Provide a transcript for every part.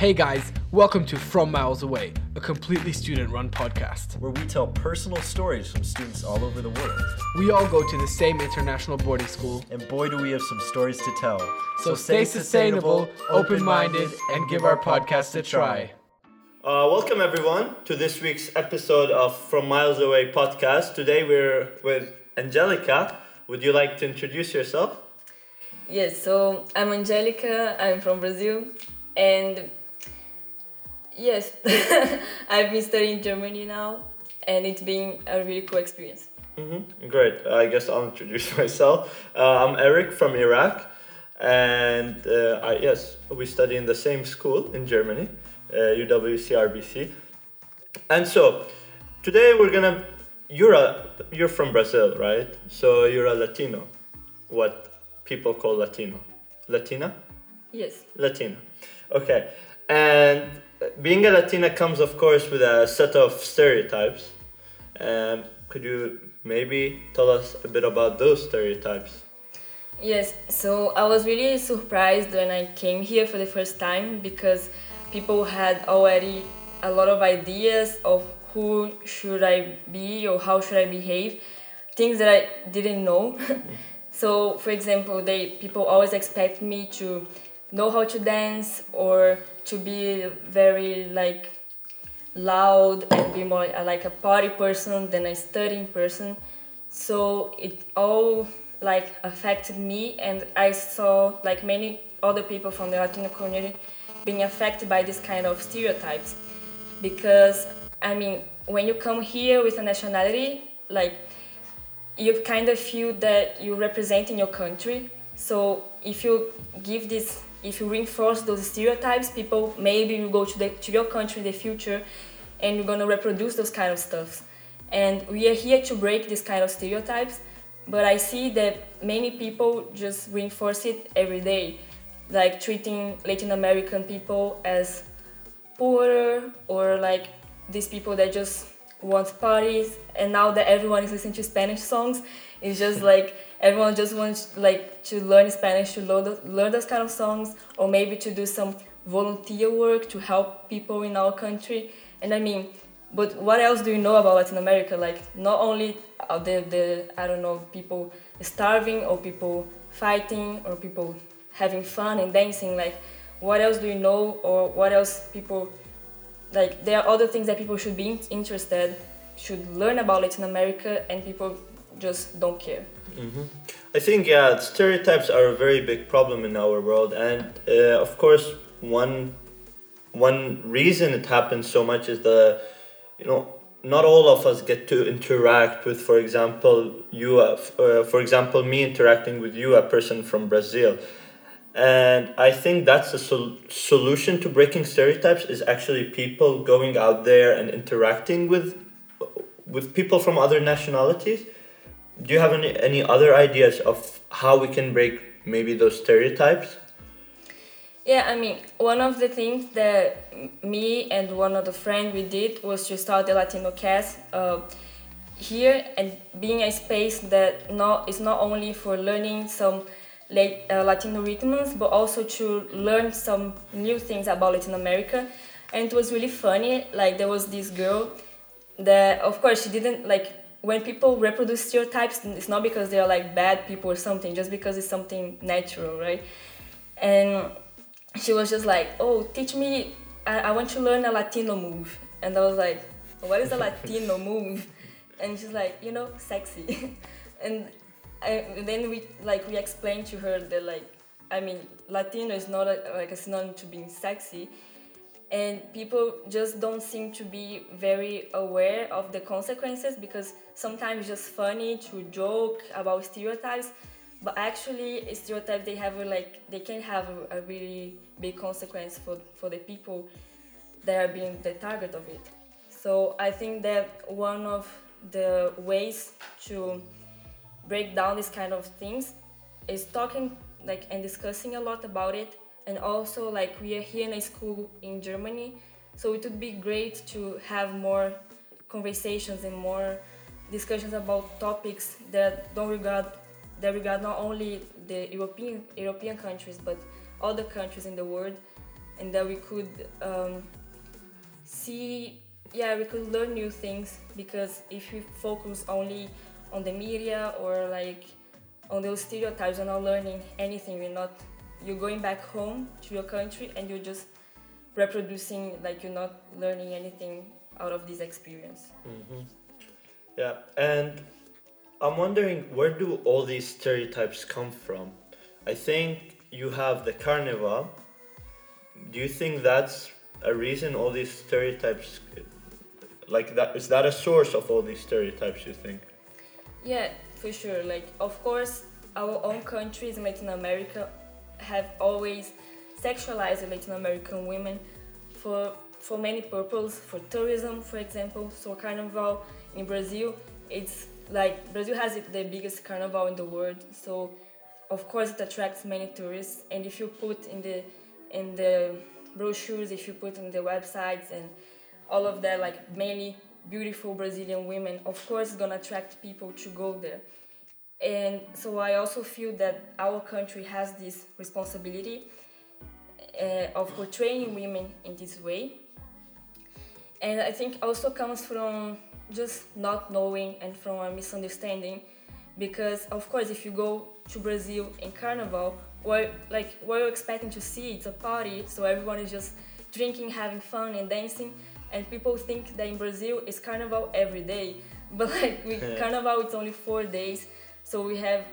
Hey guys, welcome to From Miles Away, a completely student run podcast. where we tell personal stories from students all over the world. We all go to the same international boarding school, And boy, do we have some stories to tell. so stay sustainable, open minded, and give our podcast a try. Uh, welcome everyone to this week's episode of From Miles Away podcast. Today we're with Angelica. Would you like to introduce yourself? Yes, so I'm Angelica, I'm from Brazil, and yes, I've been studying in Germany now, and it's been a really cool experience. Mm-hmm. Great. I guess I'll introduce myself. Uh, I'm Eric from Iraq, and uh, I, yes, we study in the same school in Germany, uh, UWCRBC. And so today we're gonna. You're a you're from Brazil, right? So you're a Latino, what people call Latino, Latina. Yes, Latina. Okay. And being a Latina comes, of course, with a set of stereotypes. Um, could you maybe tell us a bit about those stereotypes? yes, so I was really surprised when I came here for the first time because people had already a lot of ideas of who should I be or how should I behave, things that I didn't know. So, for example, they people always expect me to know how to dance or to be very like loud and be more uh, like a party person than a studying person. So it all like affected me, and I saw like many other people from the Latino community being affected by this kind of stereotypes because I mean when you come here with a nationality like you kind of feel that you represent in your country. So if you give this, if you reinforce those stereotypes, people maybe will go to the to your country in the future, and you're gonna reproduce those kind of stuffs. And we are here to break this kind of stereotypes, but I see that many people just reinforce it every day, like treating Latin American people as poorer or like these people that just want parties and now that everyone is listening to spanish songs it's just like everyone just wants like to learn spanish to learn those, kind of songs or maybe to do some volunteer work to help people in our country. And i mean but what else do you know about latin america? Like not only are the, the i don't know people starving or people fighting or people having fun and dancing. Like what else do you know or what else people like there are other things that people should be interested should learn about latin america and people just don't care I think yeah, stereotypes are a very big problem in our world, and uh, of course, one one reason it happens so much is the you know not all of us get to interact with, for example, you, uh, uh, for example, me interacting with you, a person from Brazil. And I think that's the sol- solution to breaking stereotypes is actually people going out there and interacting with with people from other nationalities. Do you have any, any other ideas of how we can break maybe those stereotypes? yeah i mean one of the things that me and one of the friends we did was to start the latino cast uh, here and being a space that not is not only for learning some late, uh, latino rhythms but also to learn some new things about latin america and it was really funny like there was this girl that of course she didn't like when people reproduce stereotypes it's not because they're like bad people or something just because it's something natural right? And she was just like oh teach me i, I want to learn a latino move. And i was like what is a latino move? And she's like you know sexy. And I, then we like we explained to her that like i mean latino is not a, like a synonym to being sexy and people just don't seem to be very aware of the consequences because sometimes it's just funny to joke about stereotypes but actually stereotypes they have a, like they can have a, a really big consequence for, for the people that are being the target of it. So i think that one of the ways to break down these kind of things is talking like and discussing a lot about it and also like we are here in a school in germany so it would be great to have more conversations and more discussions about topics that don't regard that regard not only the european european countries but other countries in the world and that we could um, see yeah we could learn new things because if we focus only on the media or like on those stereotypes we're not learning anything we're not you're going back home to your country and you're just reproducing like you're not learning anything out of this experience hmm Yeah, and I'm wondering where do all these stereotypes come from? I think you have the carnival. Do you think that's a reason all these stereotypes, like that, is that a source of all these stereotypes? You think? Yeah, for sure. Like, of course, our own countries in Latin America have always sexualized Latin American women for for many purposes, for tourism, for example. So Carnival in Brazil, it's like Brazil has the biggest carnival in the world. So of course it attracts many tourists. And if you put in the in the brochures, if you put in the websites and all of that, like many beautiful Brazilian women, of course it's gonna attract people to go there. And so I also feel that our country has this responsibility uh, of portraying women in this way. And I think also comes from just not knowing and from a misunderstanding because of course if you go to Brazil in carnival what like what you're expecting to see it's a party so everyone is just drinking having fun and dancing and people think that in Brazil it's carnival every day but like with Yeah. carnival it's only four days so we have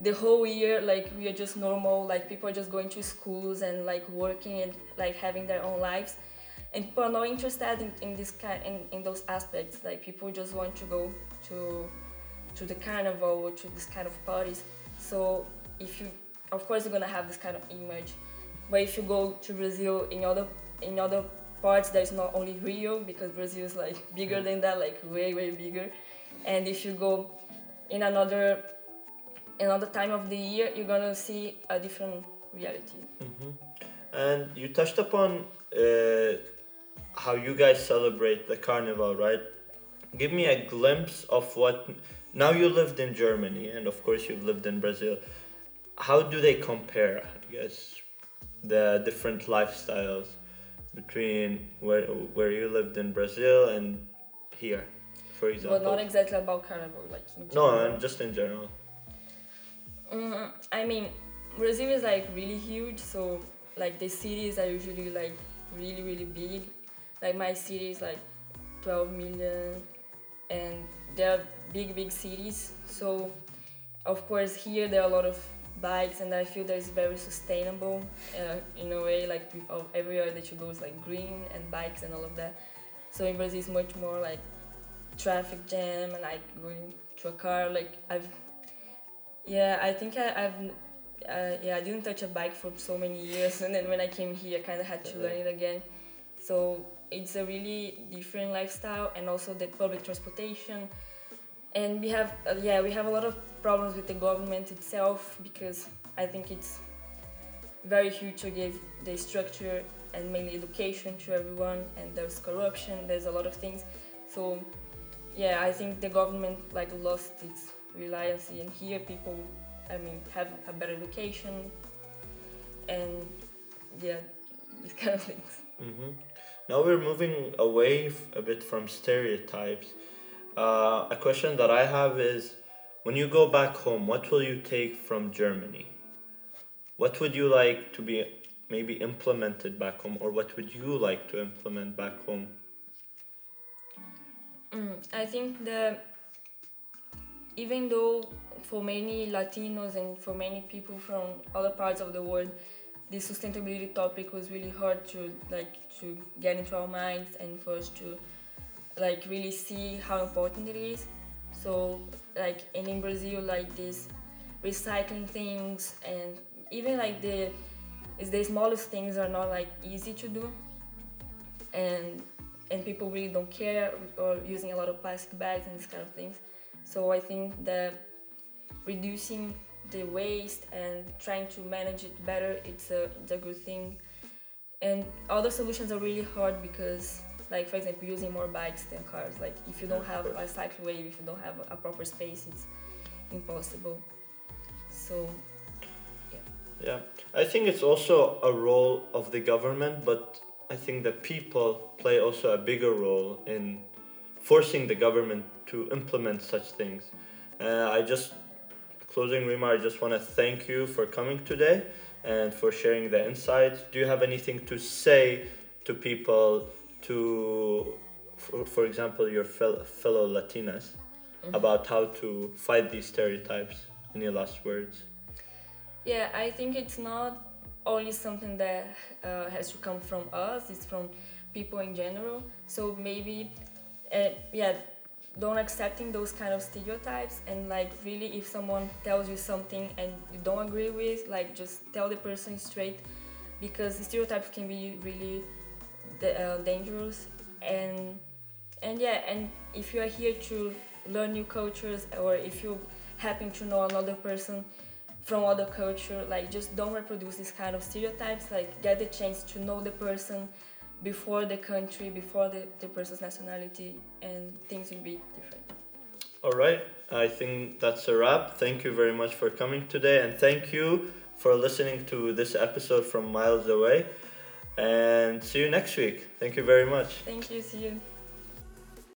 the whole year like we are just normal like people are just going to schools and like working and like having their own lives. And people are not interested in, in this kind in, in those aspects like people just want to go to to the carnival or to this kind of parties. So if you of course you're gonna have this kind of image. But if you go to brazil in other in other parts there's not only rio because brazil is like bigger than that like way way bigger. And if you go in another another time of the year you're gonna see a different reality And you touched upon uh, how you guys celebrate the carnival, right? Give me a glimpse of what. Now you lived in Germany, and of course you've lived in Brazil. How do they compare? I guess the different lifestyles between where where you lived in Brazil and here, for example. but not exactly about carnival like in no, just in general. Mm, I mean, Brazil is like really huge, so like the cities are usually like really really big. Like my city is like 12 million, and they're big big cities. So of course here there are a lot of bikes, and I feel that it's very sustainable uh, in a way. Like everywhere that you go is like green and bikes and all of that. So in Brazil it's much more like traffic jam and like going to a car. Like I've yeah, I think I, I've uh, yeah I didn't touch a bike for so many years, and then when I came here, I kind of had to learn it again. So it's a really different lifestyle, and also the public transportation. And we have uh, yeah we have a lot of problems with the government itself because I think it's very huge to give the structure and mainly education to everyone, and there's corruption. There's a lot of things. So yeah, I think the government like lost its reliance, and here people, I mean, have a better education, and yeah, these kind of things. hmm Now we're moving away f- a bit from stereotypes. Uh, a question that I have is when you go back home, what will you take from Germany? What would you like to be maybe implemented back home, or what would you like to implement back home? Mm, I think that even though for many Latinos and for many people from other parts of the world, this sustainability topic was really hard to like to get into our minds and for us to like really see how important it is. So like and in Brazil, like this recycling things and even like the is the smallest things are not like easy to do and and people really don't care or using a lot of plastic bags and these kind of things. So I think that reducing the waste and trying to manage it better, it's a, it's a good thing. And other solutions are really hard because, like for example, using more bikes than cars. Like if you don't have a cycleway, if you don't have a proper space, it's impossible. So Yeah. Yeah i think it's also a role of the government, but I think the people play also a bigger role in forcing the government to implement such things. Uh, I just, closing remark, I just want to thank you for coming today and for sharing the insights. Do you have anything to say to people, to, for, for example, your fel- fellow Latinas, mm-hmm. about how to fight these stereotypes? Any last words? Yeah, I think it's not only something that uh, has to come from us, it's from people in general. So maybe, uh, yeah, don't accepting those kind of stereotypes and like really if someone tells you something and you don't agree with, like just tell the person straight because stereotypes can be really uh, dangerous and and yeah and if you are here to learn new cultures or if you happen to know another person from other culture like just don't reproduce this kind of stereotypes like get the chance to know the person before the country before the, the person's nationality and things will be different. All right i think that's a wrap. Thank you very much for coming today and thank you for listening to this episode from miles away. And see you next week. Thank you very much. Thank you see you